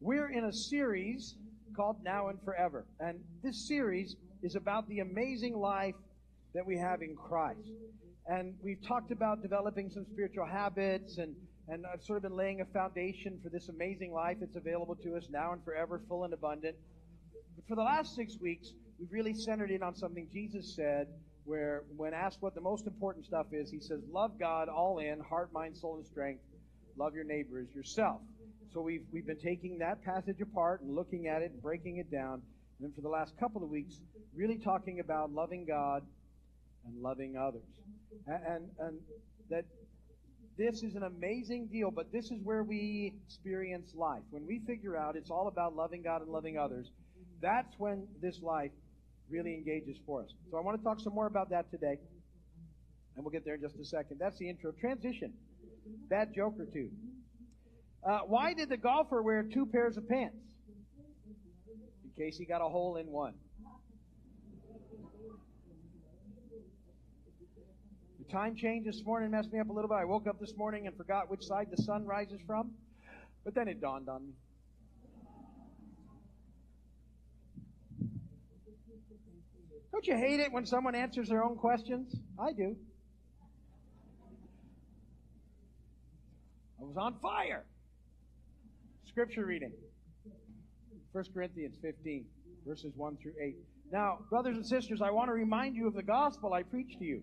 We're in a series called Now and Forever. And this series is about the amazing life that we have in Christ. And we've talked about developing some spiritual habits and and I've sort of been laying a foundation for this amazing life that's available to us now and forever, full and abundant. But for the last six weeks, we've really centered in on something Jesus said, where when asked what the most important stuff is, he says, Love God all in, heart, mind, soul, and strength. Love your neighbor as yourself. So we've, we've been taking that passage apart and looking at it and breaking it down. And then for the last couple of weeks, really talking about loving God and loving others. And, and, and that this is an amazing deal, but this is where we experience life. When we figure out it's all about loving God and loving others, that's when this life really engages for us. So I want to talk some more about that today, and we'll get there in just a second. That's the intro. Transition. Bad joke or two. Uh, why did the golfer wear two pairs of pants? In case he got a hole in one. The time change this morning messed me up a little bit. I woke up this morning and forgot which side the sun rises from, but then it dawned on me. Don't you hate it when someone answers their own questions? I do. I was on fire. Scripture reading 1 Corinthians 15, verses 1 through 8. Now, brothers and sisters, I want to remind you of the gospel I preached to you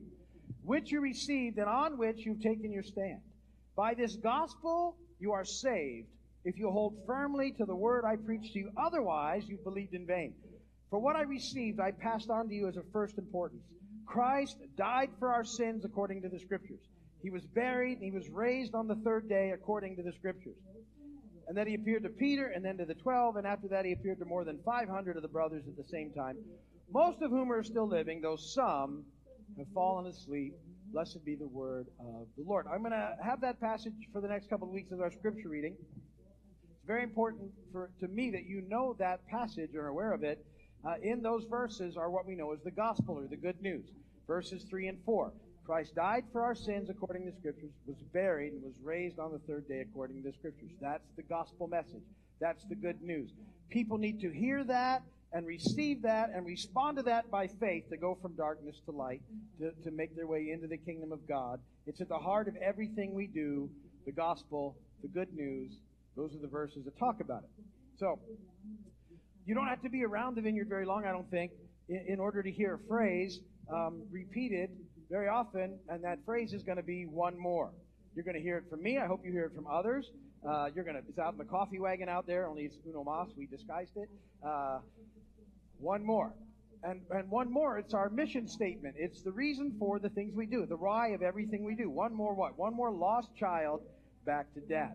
which you received and on which you've taken your stand. By this gospel you are saved if you hold firmly to the word I preached to you. Otherwise, you believed in vain. For what I received, I passed on to you as of first importance. Christ died for our sins according to the Scriptures. He was buried and he was raised on the third day according to the Scriptures. And then he appeared to Peter and then to the twelve, and after that he appeared to more than 500 of the brothers at the same time, most of whom are still living, though some have fallen asleep. Blessed be the word of the Lord. I'm going to have that passage for the next couple of weeks as our scripture reading. It's very important for to me that you know that passage or are aware of it. Uh, in those verses are what we know as the gospel or the good news. Verses 3 and 4. Christ died for our sins according to the scriptures, was buried, and was raised on the third day according to the scriptures. That's the gospel message. That's the good news. People need to hear that and receive that and respond to that by faith to go from darkness to light, to, to make their way into the kingdom of God. It's at the heart of everything we do, the gospel, the good news. Those are the verses that talk about it. So, you don't have to be around the vineyard very long, I don't think, in, in order to hear a phrase um, repeated very often, and that phrase is going to be one more. You're going to hear it from me. I hope you hear it from others. Uh, you're going to, it's out in the coffee wagon out there, only it's uno mas. We disguised it. Uh, one more. And, and one more, it's our mission statement. It's the reason for the things we do, the why of everything we do. One more what? One more lost child back to dad.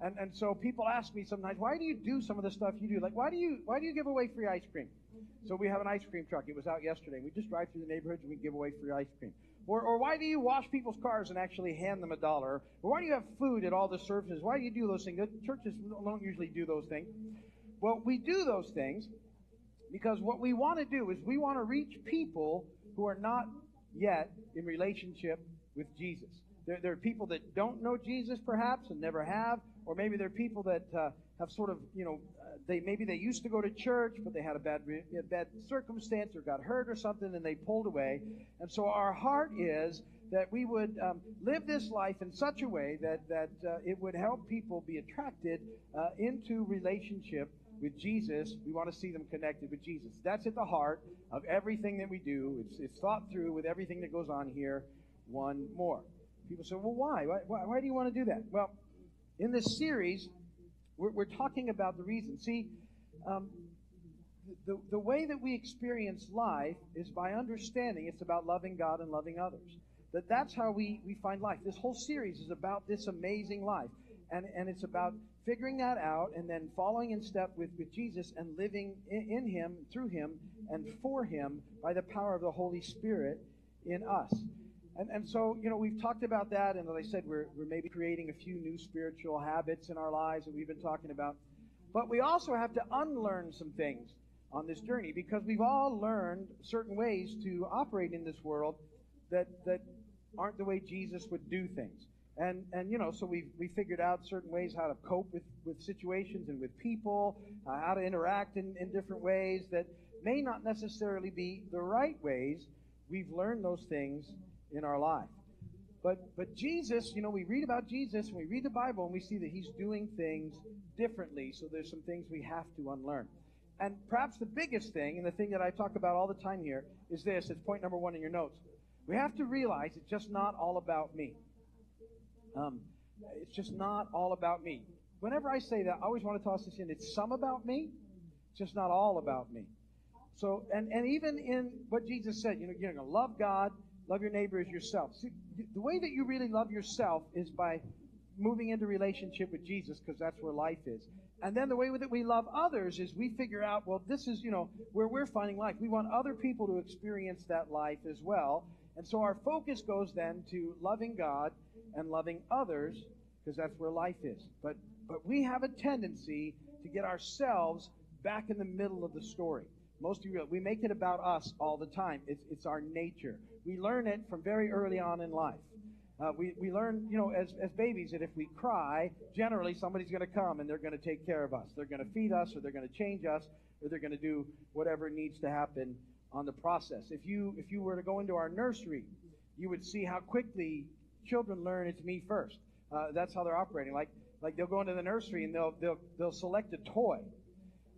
And, and so people ask me sometimes, why do you do some of the stuff you do? Like, why do you, why do you give away free ice cream? So we have an ice cream truck. It was out yesterday. We just drive through the neighborhoods and we give away free ice cream. Or, or why do you wash people's cars and actually hand them a dollar? Or why do you have food at all the services? Why do you do those things? Churches don't usually do those things. Well, we do those things because what we want to do is we want to reach people who are not yet in relationship with Jesus. There, there are people that don't know Jesus perhaps and never have, or maybe there are people that uh, have sort of, you know, they maybe they used to go to church, but they had a bad, a bad circumstance or got hurt or something, and they pulled away. And so our heart is that we would um, live this life in such a way that that uh, it would help people be attracted uh, into relationship with Jesus, we want to see them connected with Jesus. That's at the heart of everything that we do. It's, it's thought through with everything that goes on here. One more. People say, well, why? Why, why do you want to do that? Well, in this series, we're, we're talking about the reason. See, um, the, the way that we experience life is by understanding it's about loving God and loving others. That that's how we, we find life. This whole series is about this amazing life. And, and it's about figuring that out and then following in step with, with Jesus and living in, in Him, through Him, and for Him by the power of the Holy Spirit in us. And, and so, you know, we've talked about that, and as I said, we're, we're maybe creating a few new spiritual habits in our lives that we've been talking about. But we also have to unlearn some things on this journey because we've all learned certain ways to operate in this world that, that aren't the way Jesus would do things. And, and you know, so we we figured out certain ways how to cope with, with situations and with people, uh, how to interact in, in different ways that may not necessarily be the right ways. We've learned those things in our life. But but Jesus, you know, we read about Jesus and we read the Bible and we see that he's doing things differently. So there's some things we have to unlearn. And perhaps the biggest thing, and the thing that I talk about all the time here, is this. It's point number one in your notes. We have to realize it's just not all about me. Um, it's just not all about me. Whenever I say that, I always want to toss this in. It's some about me, it's just not all about me. So, and, and even in what Jesus said, you know, you're going to love God, love your neighbor as yourself. See, the way that you really love yourself is by moving into relationship with Jesus because that's where life is. And then the way that we love others is we figure out, well, this is, you know, where we're finding life. We want other people to experience that life as well. And so our focus goes then to loving God and loving others because that's where life is. But but we have a tendency to get ourselves back in the middle of the story. Most of you, we make it about us all the time. It's, it's our nature. We learn it from very early on in life. Uh, we, we learn, you know, as, as babies that if we cry, generally somebody's going to come and they're going to take care of us. They're going to feed us or they're going to change us or they're going to do whatever needs to happen on the process. If you, if you were to go into our nursery, you would see how quickly children learn it's me first. Uh, that's how they're operating. Like, like they'll go into the nursery and they'll, they'll, they'll select a toy.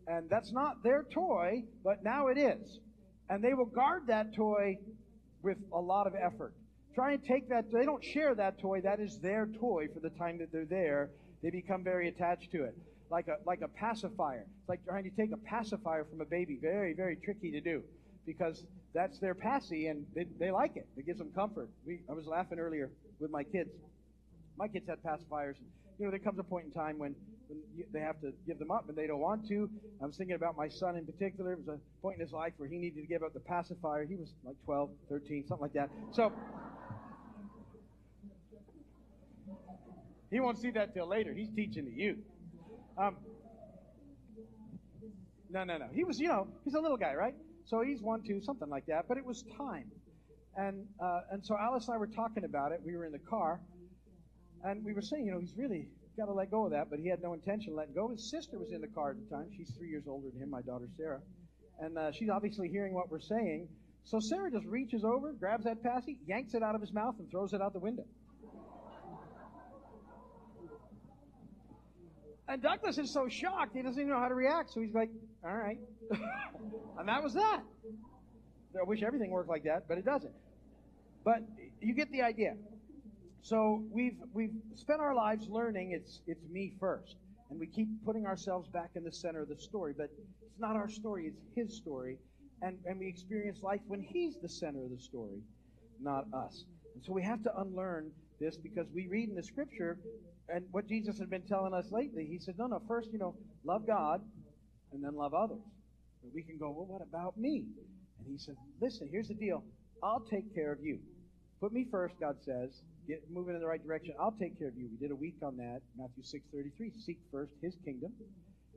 And that's not their toy, but now it is. And they will guard that toy with a lot of effort. Try and take that, they don't share that toy, that is their toy for the time that they're there. They become very attached to it. Like a, like a pacifier. It's like trying to take a pacifier from a baby. Very, very tricky to do because that's their passy and they, they like it. It gives them comfort. We, I was laughing earlier with my kids. My kids had pacifiers. You know, there comes a point in time when, they have to give them up and they don't want to. I was thinking about my son in particular. It was a point in his life where he needed to give up the pacifier. He was like 12, 13, something like that. So, he won't see that till later. He's teaching the youth. Um, no, no, no. He was, you know, he's a little guy, right? So he's one, two, something like that. But it was time. And, uh, and so Alice and I were talking about it. We were in the car. And we were saying, you know, he's really got to let go of that. But he had no intention of letting go. His sister was in the car at the time. She's three years older than him, my daughter Sarah. And uh, she's obviously hearing what we're saying. So Sarah just reaches over, grabs that passy, yanks it out of his mouth, and throws it out the window. And Douglas is so shocked, he doesn't even know how to react. So he's like, all right. and that was that. I wish everything worked like that, but it doesn't. But you get the idea. So we've we've spent our lives learning it's it's me first. And we keep putting ourselves back in the center of the story, but it's not our story, it's his story. And and we experience life when he's the center of the story, not us. And so we have to unlearn this because we read in the scripture and what Jesus had been telling us lately, he said, no, no, first, you know, love God and then love others. But we can go, well, what about me? And he said, listen, here's the deal. I'll take care of you. Put me first, God says. Get moving in the right direction. I'll take care of you. We did a week on that. Matthew 6.33. Seek first his kingdom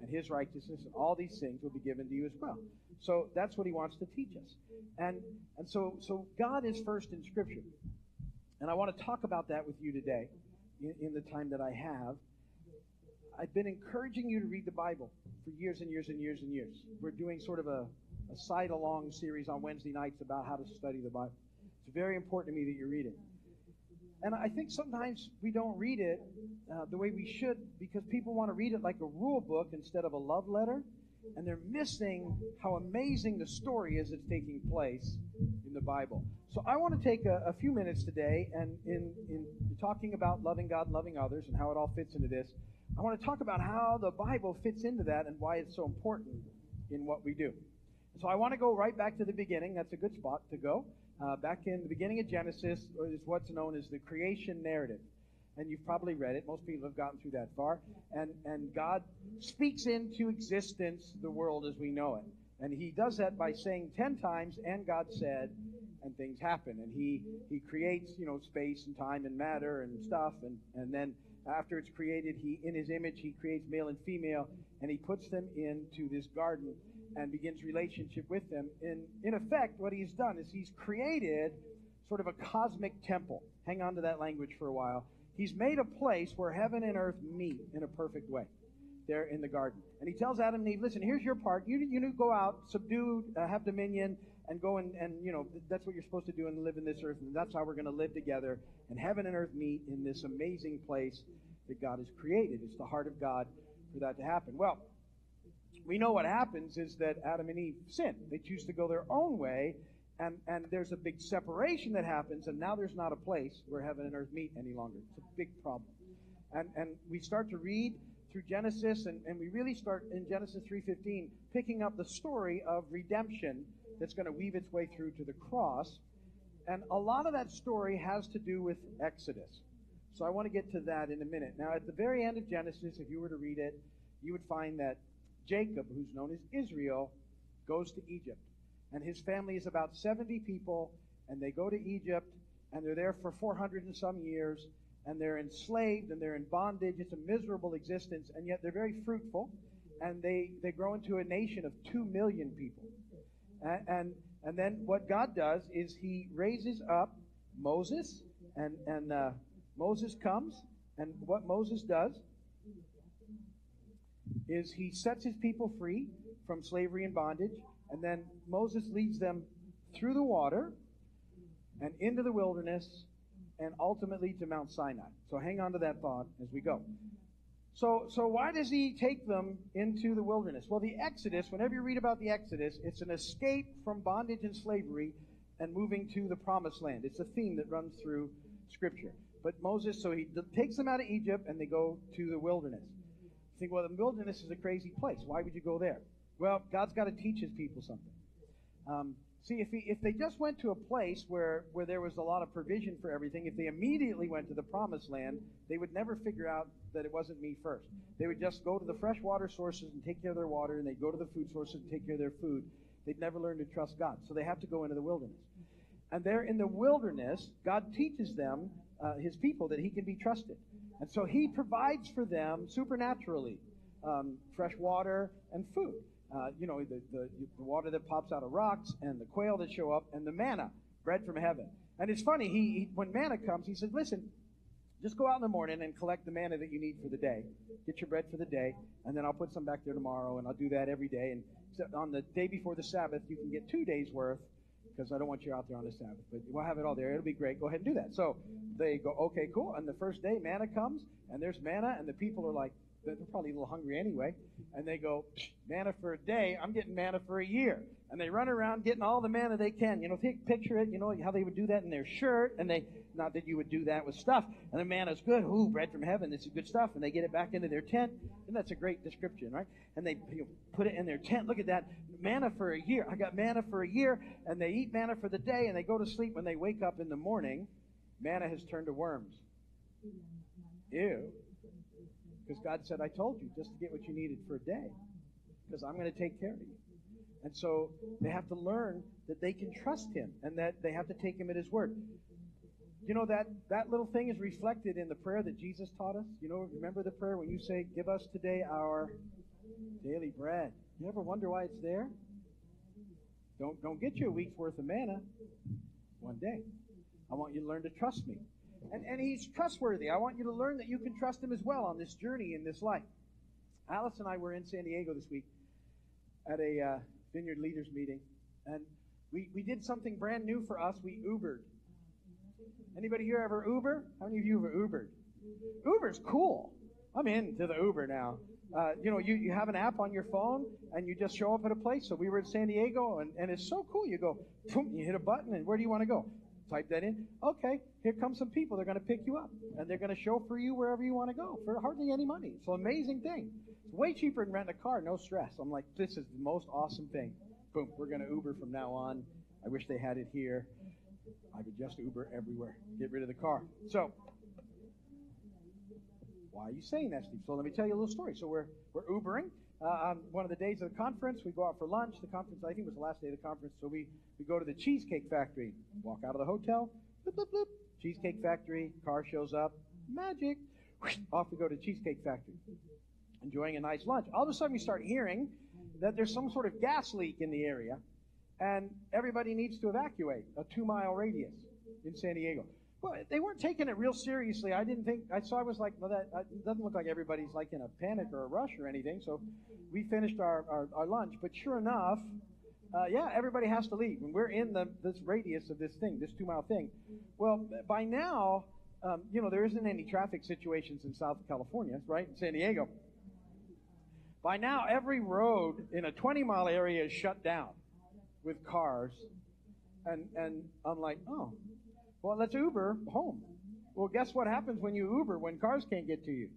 and his righteousness, and all these things will be given to you as well. So that's what he wants to teach us. And and so so God is first in Scripture. And I want to talk about that with you today in, in the time that I have. I've been encouraging you to read the Bible for years and years and years and years. We're doing sort of a, a side along series on Wednesday nights about how to study the Bible. It's very important to me that you read it. And I think sometimes we don't read it uh, the way we should because people want to read it like a rule book instead of a love letter. And they're missing how amazing the story is that's taking place in the Bible. So I want to take a, a few minutes today and in, in talking about loving God and loving others and how it all fits into this, I want to talk about how the Bible fits into that and why it's so important in what we do. So I want to go right back to the beginning. That's a good spot to go. Uh, back in the beginning of Genesis is what's known as the creation narrative. And you've probably read it. Most people have gotten through that far. And, and God speaks into existence the world as we know it. And he does that by saying ten times, and God said, and things happen. And he, he creates, you know, space and time and matter and stuff. And, and then after it's created, he, in his image, he creates male and female, and he puts them into this garden and begins relationship with them. In, in effect, what he's done is he's created sort of a cosmic temple. Hang on to that language for a while. He's made a place where heaven and earth meet in a perfect way there in the garden. And he tells Adam and Eve, listen, here's your part. You, you go out, subdue, uh, have dominion, and go and, and, you know, that's what you're supposed to do and live in this earth. And that's how we're going to live together. And heaven and earth meet in this amazing place that God has created. It's the heart of God for that to happen. Well, we know what happens is that Adam and Eve sin. They choose to go their own way, and, and there's a big separation that happens, and now there's not a place where heaven and earth meet any longer. It's a big problem. And, and we start to read through Genesis, and, and we really start in Genesis 3.15, picking up the story of redemption that's going to weave its way through to the cross. And a lot of that story has to do with Exodus. So I want to get to that in a minute. Now, at the very end of Genesis, if you were to read it, you would find that Jacob, who's known as Israel, goes to Egypt. And his family is about 70 people, and they go to Egypt, and they're there for 400 and some years, and they're enslaved, and they're in bondage. It's a miserable existence, and yet they're very fruitful, and they, they grow into a nation of 2 million people. And, and, and then what God does is he raises up Moses, and, and uh, Moses comes, and what Moses does is he sets his people free from slavery and bondage, and then Moses leads them through the water and into the wilderness and ultimately to Mount Sinai. So hang on to that thought as we go. So, so why does he take them into the wilderness? Well, the Exodus, whenever you read about the Exodus, it's an escape from bondage and slavery and moving to the promised land. It's a theme that runs through Scripture. But Moses, so he takes them out of Egypt and they go to the wilderness think, well, the wilderness is a crazy place. Why would you go there? Well, God's got to teach his people something. Um, see, if, he, if they just went to a place where, where there was a lot of provision for everything, if they immediately went to the promised land, they would never figure out that it wasn't me first. They would just go to the fresh water sources and take care of their water, and they'd go to the food sources and take care of their food. They'd never learn to trust God. So they have to go into the wilderness. And there in the wilderness, God teaches them, uh, his people, that he can be trusted. And so he provides for them supernaturally um, fresh water and food. Uh, you know, the, the, the, water that pops out of rocks and the quail that show up and the manna, bread from heaven. And it's funny, he, he when manna comes, he says, listen, just go out in the morning and collect the manna that you need for the day. Get your bread for the day, and then I'll put some back there tomorrow, and I'll do that every day. And on the day before the Sabbath, you can get two days worth because I don't want you out there on the Sabbath. But we'll have it all there. It'll be great. Go ahead and do that. So they go, okay, cool. And the first day, manna comes, and there's manna, and the people are like, they're probably a little hungry anyway. And they go, manna for a day. I'm getting manna for a year. And they run around getting all the manna they can. You know, think, picture it. You know how they would do that in their shirt, and they not that you would do that with stuff. And the manna's good. Ooh, bread from heaven. This is good stuff. And they get it back into their tent. And that's a great description, right? And they you know, put it in their tent. Look at that manna for a year. I got manna for a year. And they eat manna for the day, and they go to sleep. When they wake up in the morning, manna has turned to worms. Ew. Because God said, I told you just to get what you needed for a day. Because I'm going to take care of you. And so they have to learn that they can trust him and that they have to take him at his word. You know that that little thing is reflected in the prayer that Jesus taught us. You know, remember the prayer when you say, "Give us today our daily bread." You ever wonder why it's there? Don't don't get you a week's worth of manna one day. I want you to learn to trust me. And, and he's trustworthy. I want you to learn that you can trust him as well on this journey in this life. Alice and I were in San Diego this week at a uh, Vineyard Leaders meeting, and we, we did something brand new for us. We Ubered. Anybody here ever Uber? How many of you have Ubered? Uber's cool. I'm into the Uber now. Uh, you know, you, you have an app on your phone and you just show up at a place. So we were in San Diego and, and it's so cool. You go, boom, you hit a button and where do you want to go? Type that in. Okay, here come some people. They're going to pick you up and they're going to chauffeur you wherever you want to go for hardly any money. It's an amazing thing. It's way cheaper than renting a car, no stress. I'm like, this is the most awesome thing. Boom, we're going to Uber from now on. I wish they had it here. I could just Uber everywhere. Get rid of the car. So, why are you saying that, Steve? So let me tell you a little story. So we're we're Ubering. Uh, on one of the days of the conference, we go out for lunch. The conference, I think, was the last day of the conference. So we, we go to the Cheesecake Factory. Walk out of the hotel. Bloop, bloop, bloop. Cheesecake Factory. Car shows up. Magic. Off we go to Cheesecake Factory. Enjoying a nice lunch. All of a sudden, we start hearing that there's some sort of gas leak in the area and everybody needs to evacuate a two mile radius in San Diego. Well, they weren't taking it real seriously. I didn't think. I saw. I was like, well, that uh, doesn't look like everybody's like in a panic or a rush or anything. So we finished our, our, our lunch. But sure enough, uh, yeah, everybody has to leave, and we're in the this radius of this thing, this two mile thing. Well, by now, um, you know, there isn't any traffic situations in South California, right? In San Diego. By now, every road in a 20 mile area is shut down with cars. And, and I'm like, oh, well, let's Uber home. Well, guess what happens when you Uber when cars can't get to you?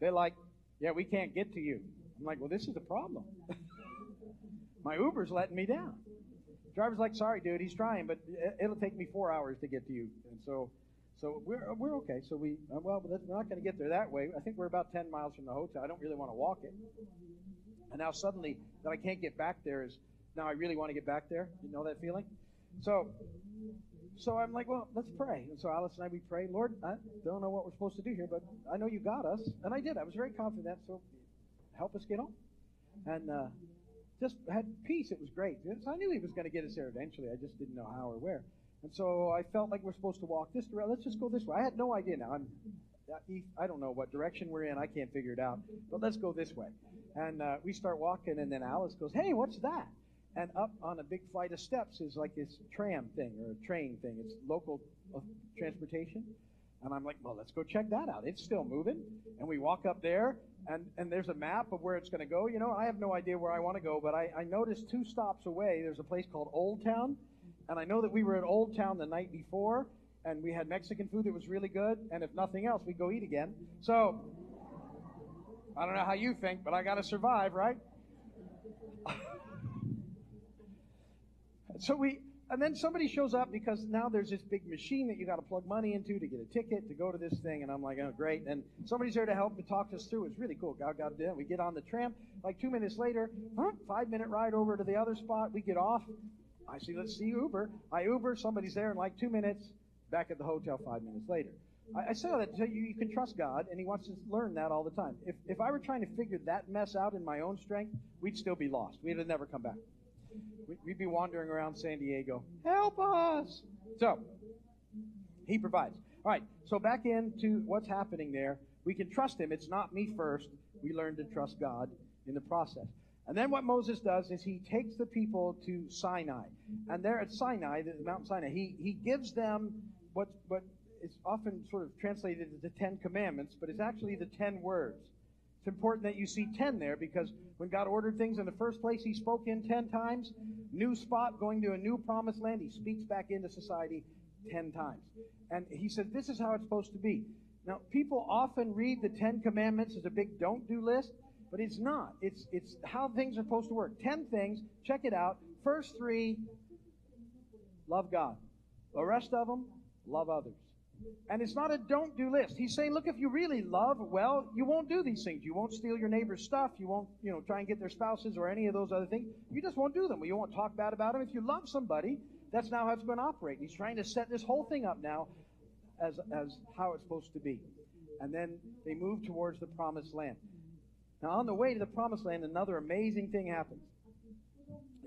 They're like, yeah, we can't get to you. I'm like, well, this is a problem. My Uber's letting me down. Driver's like, sorry, dude, he's trying, but it'll take me four hours to get to you. And so, so we're we're okay. So we uh, well, we're not going to get there that way. I think we're about ten miles from the hotel. I don't really want to walk it. And now suddenly that I can't get back there is now I really want to get back there. You know that feeling? So, so I'm like, well, let's pray. And so Alice and I we pray. Lord, I don't know what we're supposed to do here, but I know you got us, and I did. I was very confident. So, help us get home. And uh, just had peace. It was great. So I knew he was going to get us there eventually. I just didn't know how or where. And so I felt like we're supposed to walk this direction. Let's just go this way. I had no idea now. I'm, I don't know what direction we're in. I can't figure it out. But let's go this way. And uh, we start walking, and then Alice goes, "Hey, what's that?" And up on a big flight of steps is like this tram thing or a train thing. It's local uh, transportation. And I'm like, well, let's go check that out. It's still moving. And we walk up there, and, and there's a map of where it's going to go. You know, I have no idea where I want to go, but I, I noticed two stops away, there's a place called Old Town. And I know that we were at Old Town the night before, and we had Mexican food that was really good. And if nothing else, we'd go eat again. So, I don't know how you think, but I got to survive, right? So we and then somebody shows up because now there's this big machine that you got to plug money into to get a ticket to go to this thing. And I'm like, oh, great. And somebody's there to help me talk us through. It's really cool. God got it. We get on the tram. Like two minutes later, five minute ride over to the other spot. We get off. I see, let's see Uber. I Uber. Somebody's there in like two minutes. Back at the hotel five minutes later. I, I say that to tell you you can trust God, and He wants to learn that all the time. If, if I were trying to figure that mess out in my own strength, we'd still be lost. We'd have never come back. We'd be wandering around San Diego. Help us! So, he provides. All right, so back into what's happening there. We can trust him. It's not me first. We learn to trust God in the process. And then what Moses does is he takes the people to Sinai. And there at Sinai, the Mount Sinai, he, he gives them what, what is often sort of translated as the Ten Commandments, but it's actually the ten words. It's important that you see 10 there because when God ordered things in the first place, He spoke in 10 times. New spot, going to a new promised land, He speaks back into society 10 times. And He said, This is how it's supposed to be. Now, people often read the Ten Commandments as a big don't do list, but it's not. It's, it's how things are supposed to work. 10 things, check it out. First three, love God. The rest of them, love others. And it's not a don't do list. He's saying, look, if you really love, well, you won't do these things. You won't steal your neighbor's stuff. You won't, you know, try and get their spouses or any of those other things. You just won't do them. You won't talk bad about them. If you love somebody, that's now how it's going to operate. He's trying to set this whole thing up now as, as how it's supposed to be. And then they move towards the promised land. Now, on the way to the promised land, another amazing thing happens.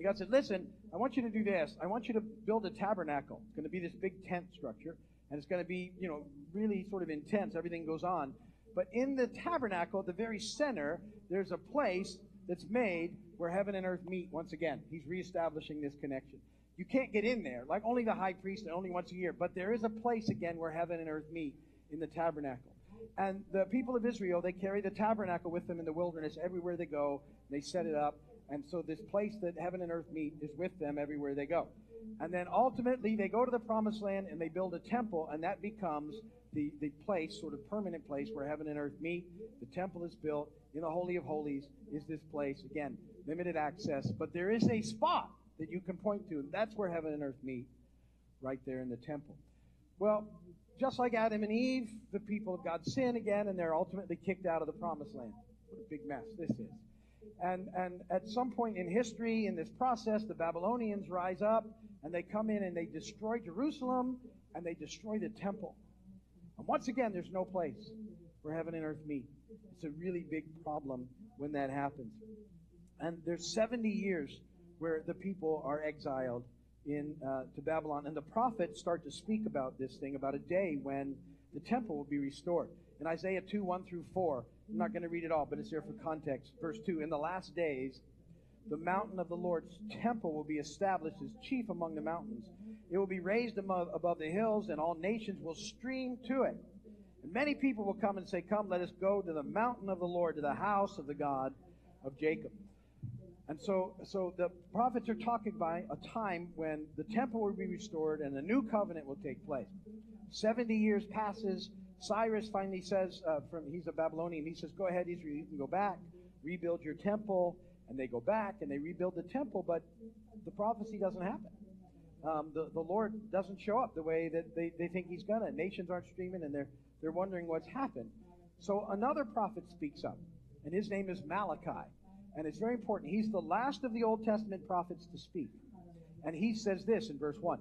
God said, listen, I want you to do this. I want you to build a tabernacle. It's going to be this big tent structure and it's going to be, you know, really sort of intense. Everything goes on. But in the tabernacle, at the very center, there's a place that's made where heaven and earth meet once again. He's reestablishing this connection. You can't get in there, like only the high priest and only once a year. But there is a place again where heaven and earth meet in the tabernacle. And the people of Israel, they carry the tabernacle with them in the wilderness everywhere they go. They set it up. And so this place that heaven and earth meet is with them everywhere they go. And then ultimately they go to the promised land and they build a temple, and that becomes the, the place, sort of permanent place where heaven and earth meet. The temple is built. In the Holy of Holies is this place. Again, limited access, but there is a spot that you can point to, and that's where heaven and earth meet, right there in the temple. Well, just like Adam and Eve, the people of God sin again, and they're ultimately kicked out of the promised land. What a big mess this is. And, and at some point in history, in this process, the Babylonians rise up and they come in and they destroy Jerusalem and they destroy the temple. And once again, there's no place where heaven and earth meet. It's a really big problem when that happens. And there's 70 years where the people are exiled in uh, to Babylon, and the prophets start to speak about this thing, about a day when the temple will be restored. In Isaiah 2, 1 through 4, I'm not mm-hmm. going to read it all, but it's there for context. Verse 2 In the last days, the mountain of the Lord's temple will be established as chief among the mountains. It will be raised above, the hills, and all nations will stream to it. And many people will come and say, Come, let us go to the mountain of the Lord, to the house of the God of Jacob. And so, so the prophets are talking about a time when the temple will be restored and the new covenant will take place. 70 years passes. Cyrus finally says, uh, from he's a Babylonian, he says, Go ahead, Israel, you can go back, rebuild your temple. And they go back and they rebuild the temple, but the prophecy doesn't happen. Um, the, the Lord doesn't show up the way that they, they think he's going to. Nations aren't streaming and they're, they're wondering what's happened. So another prophet speaks up, and his name is Malachi. And it's very important. He's the last of the Old Testament prophets to speak. And he says this in verse 1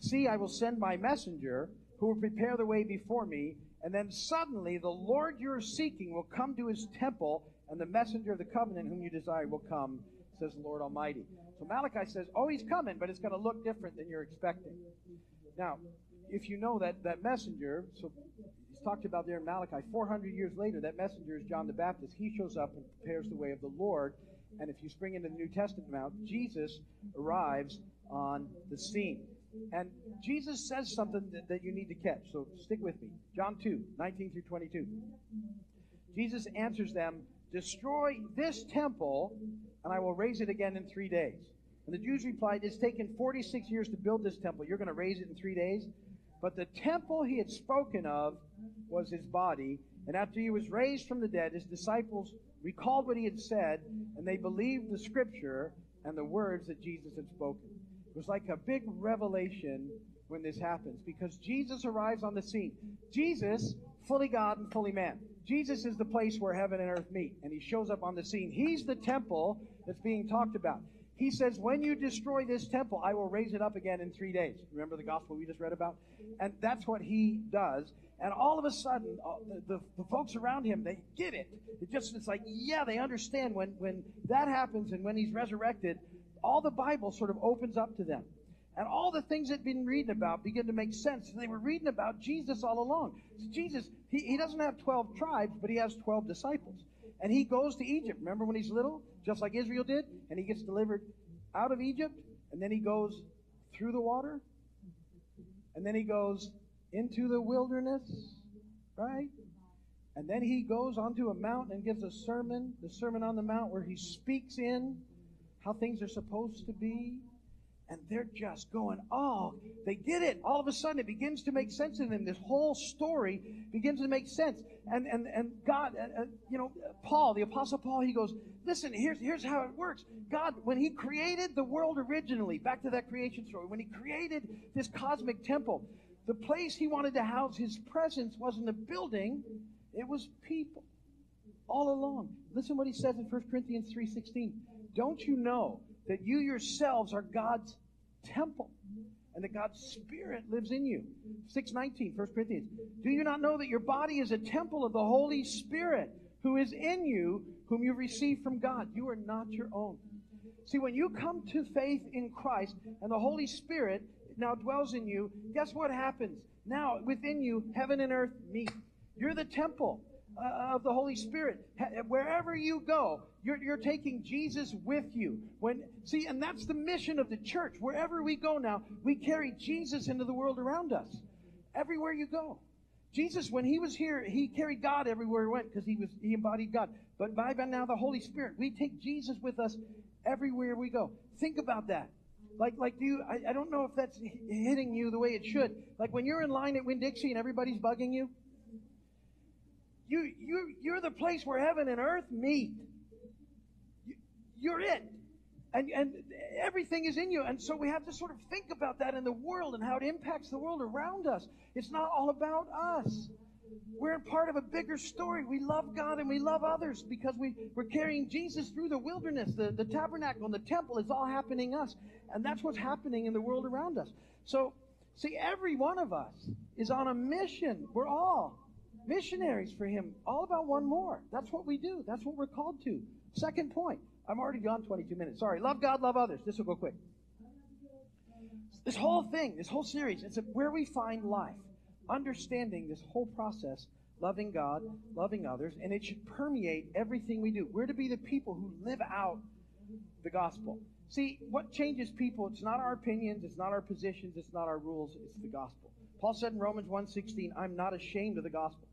See, I will send my messenger who will prepare the way before me, and then suddenly the Lord you're seeking will come to his temple, and the messenger of the covenant whom you desire will come, says the Lord Almighty. So Malachi says, Oh, he's coming, but it's going to look different than you're expecting. Now, if you know that, that messenger, so he's talked about there in Malachi, 400 years later, that messenger is John the Baptist. He shows up and prepares the way of the Lord. And if you spring into the New Testament now, Jesus arrives on the scene. And Jesus says something that, that you need to catch. So stick with me. John 2, 19 through 22. Jesus answers them, Destroy this temple, and I will raise it again in three days. And the Jews replied, It's taken 46 years to build this temple. You're going to raise it in three days? But the temple he had spoken of was his body. And after he was raised from the dead, his disciples recalled what he had said, and they believed the scripture and the words that Jesus had spoken. It was like a big revelation when this happens because Jesus arrives on the scene. Jesus, fully God and fully man. Jesus is the place where heaven and earth meet, and he shows up on the scene. He's the temple that's being talked about. He says, When you destroy this temple, I will raise it up again in three days. Remember the gospel we just read about? And that's what he does. And all of a sudden, uh, the, the, the, folks around him, they get it. It just, it's like, yeah, they understand when, when that happens and when he's resurrected, all the Bible sort of opens up to them. And all the things they'd been reading about begin to make sense. They were reading about Jesus all along. So Jesus, he, he doesn't have 12 tribes, but he has 12 disciples. And he goes to Egypt. Remember when he's little? Just like Israel did? And he gets delivered out of Egypt. And then he goes through the water. And then he goes into the wilderness. Right? And then he goes onto a mountain and gives a sermon, the Sermon on the Mount, where he speaks in how things are supposed to be and they're just going, oh, they get it. All of a sudden, it begins to make sense to them. This whole story begins to make sense. And and and God, uh, uh, you know, Paul, the Apostle Paul, he goes, listen, here's here's how it works. God, when He created the world originally, back to that creation story, when He created this cosmic temple, the place He wanted to house His presence wasn't a building; it was people. All along. Listen what He says in 1 Corinthians three sixteen. Don't you know? that you yourselves are God's temple and that God's Spirit lives in you. 619, 1 Corinthians. Do you not know that your body is a temple of the Holy Spirit who is in you, whom you received from God? You are not your own. See, when you come to faith in Christ and the Holy Spirit now dwells in you, guess what happens? Now, within you, heaven and earth meet. You're the temple Uh, of the Holy Spirit. Wherever you go, you're, you're taking Jesus with you. When see, and that's the mission of the church. Wherever we go now, we carry Jesus into the world around us. Everywhere you go. Jesus, when he was here, he carried God everywhere he went because he was he embodied God. But by now the Holy Spirit, we take Jesus with us everywhere we go. Think about that. Like, like, do you? I, I don't know if that's hitting you the way it should. Like when you're in line at Winn Dixie and everybody's bugging you. You, you, you're the place where heaven and earth meet. You're it. And, and everything is in you. And so we have to sort of think about that in the world and how it impacts the world around us. It's not all about us. We're part of a bigger story. We love God and we love others because we, we're carrying Jesus through the wilderness. The, the tabernacle and the temple is all happening us. And that's what's happening in the world around us. So, see, every one of us is on a mission. We're all missionaries for Him. All about one more. That's what we do. That's what we're called to. Second point. I'm already gone 22 minutes. Sorry. Love God, love others. This will go quick. This whole thing, this whole series, it's where we find life, understanding this whole process, loving God, loving others, and it should permeate everything we do. We're to be the people who live out the gospel. See, what changes people, it's not our opinions, it's not our positions, it's not our rules, it's the gospel. Paul said in Romans 1:16, "I'm not ashamed of the gospel."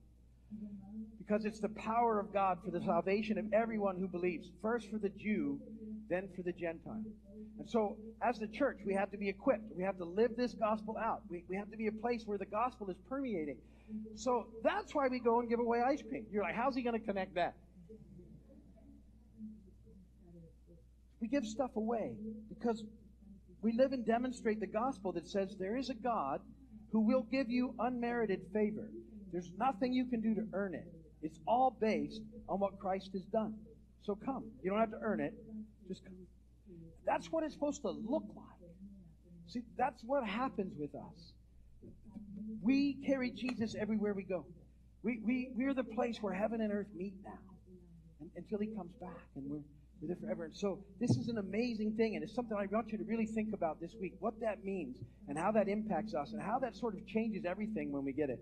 Because it's the power of God for the salvation of everyone who believes, first for the Jew, then for the Gentile. And so, as the church, we have to be equipped. We have to live this gospel out. We, we have to be a place where the gospel is permeating. So, that's why we go and give away ice cream. You're like, how's he going to connect that? We give stuff away because we live and demonstrate the gospel that says there is a God who will give you unmerited favor. There's nothing you can do to earn it. It's all based on what Christ has done. So come. You don't have to earn it. Just come. That's what it's supposed to look like. See, that's what happens with us. We carry Jesus everywhere we go. We, we, we're the place where heaven and earth meet now and, until he comes back. And we're, we're there forever. And so this is an amazing thing. And it's something I want you to really think about this week what that means and how that impacts us and how that sort of changes everything when we get it.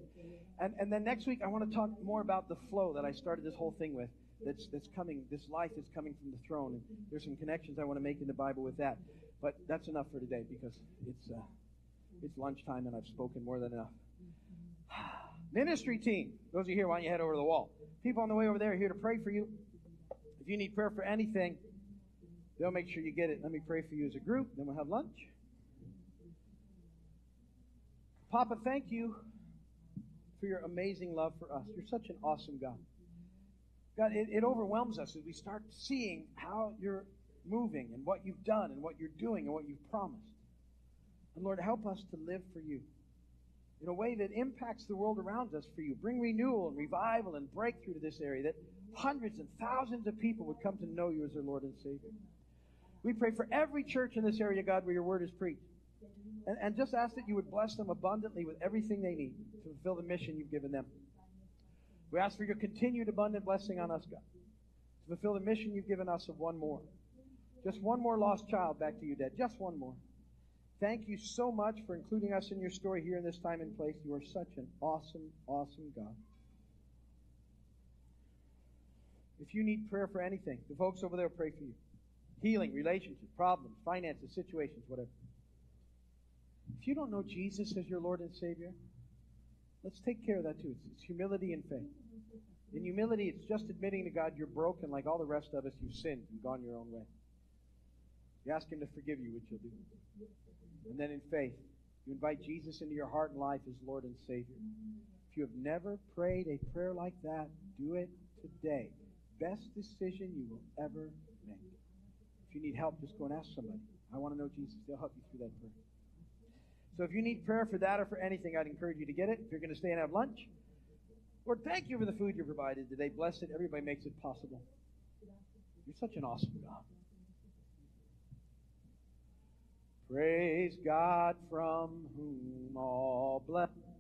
And, and then next week, I want to talk more about the flow that I started this whole thing with that's, that's coming, this life is coming from the throne. And there's some connections I want to make in the Bible with that. But that's enough for today because it's, uh, it's lunchtime and I've spoken more than enough. Ministry team, those of you here, why don't you head over to the wall? People on the way over there are here to pray for you. If you need prayer for anything, they'll make sure you get it. Let me pray for you as a group, then we'll have lunch. Papa, thank you for your amazing love for us. You're such an awesome God. God, it, it overwhelms us as we start seeing how you're moving and what you've done and what you're doing and what you've promised. And Lord, help us to live for you in a way that impacts the world around us for you. Bring renewal and revival and breakthrough to this area that hundreds and thousands of people would come to know you as their Lord and Savior. We pray for every church in this area, God, where your word is preached. And, and just ask that you would bless them abundantly with everything they need to fulfill the mission you've given them. We ask for your continued abundant blessing on us, God, to fulfill the mission you've given us of one more. Just one more lost child back to you, Dad. Just one more. Thank you so much for including us in your story here in this time and place. You are such an awesome, awesome God. If you need prayer for anything, the folks over there will pray for you. Healing, relationships, problems, finances, situations, whatever. If you don't know Jesus as your Lord and Savior, let's take care of that too. It's, it's humility and faith. In humility, it's just admitting to God you're broken like all the rest of us. You've sinned and gone your own way. You ask Him to forgive you, which He'll do. And then in faith, you invite Jesus into your heart and life as Lord and Savior. If you have never prayed a prayer like that, do it today. Best decision you will ever make. If you need help, just go and ask somebody. I want to know Jesus. They'll help you through that prayer. So if you need prayer for that or for anything, I'd encourage you to get it. If you're going to stay and have lunch, Lord, thank you for the food you provided today. Bless it. Everybody makes it possible. You're such an awesome God. Praise God from whom all blessings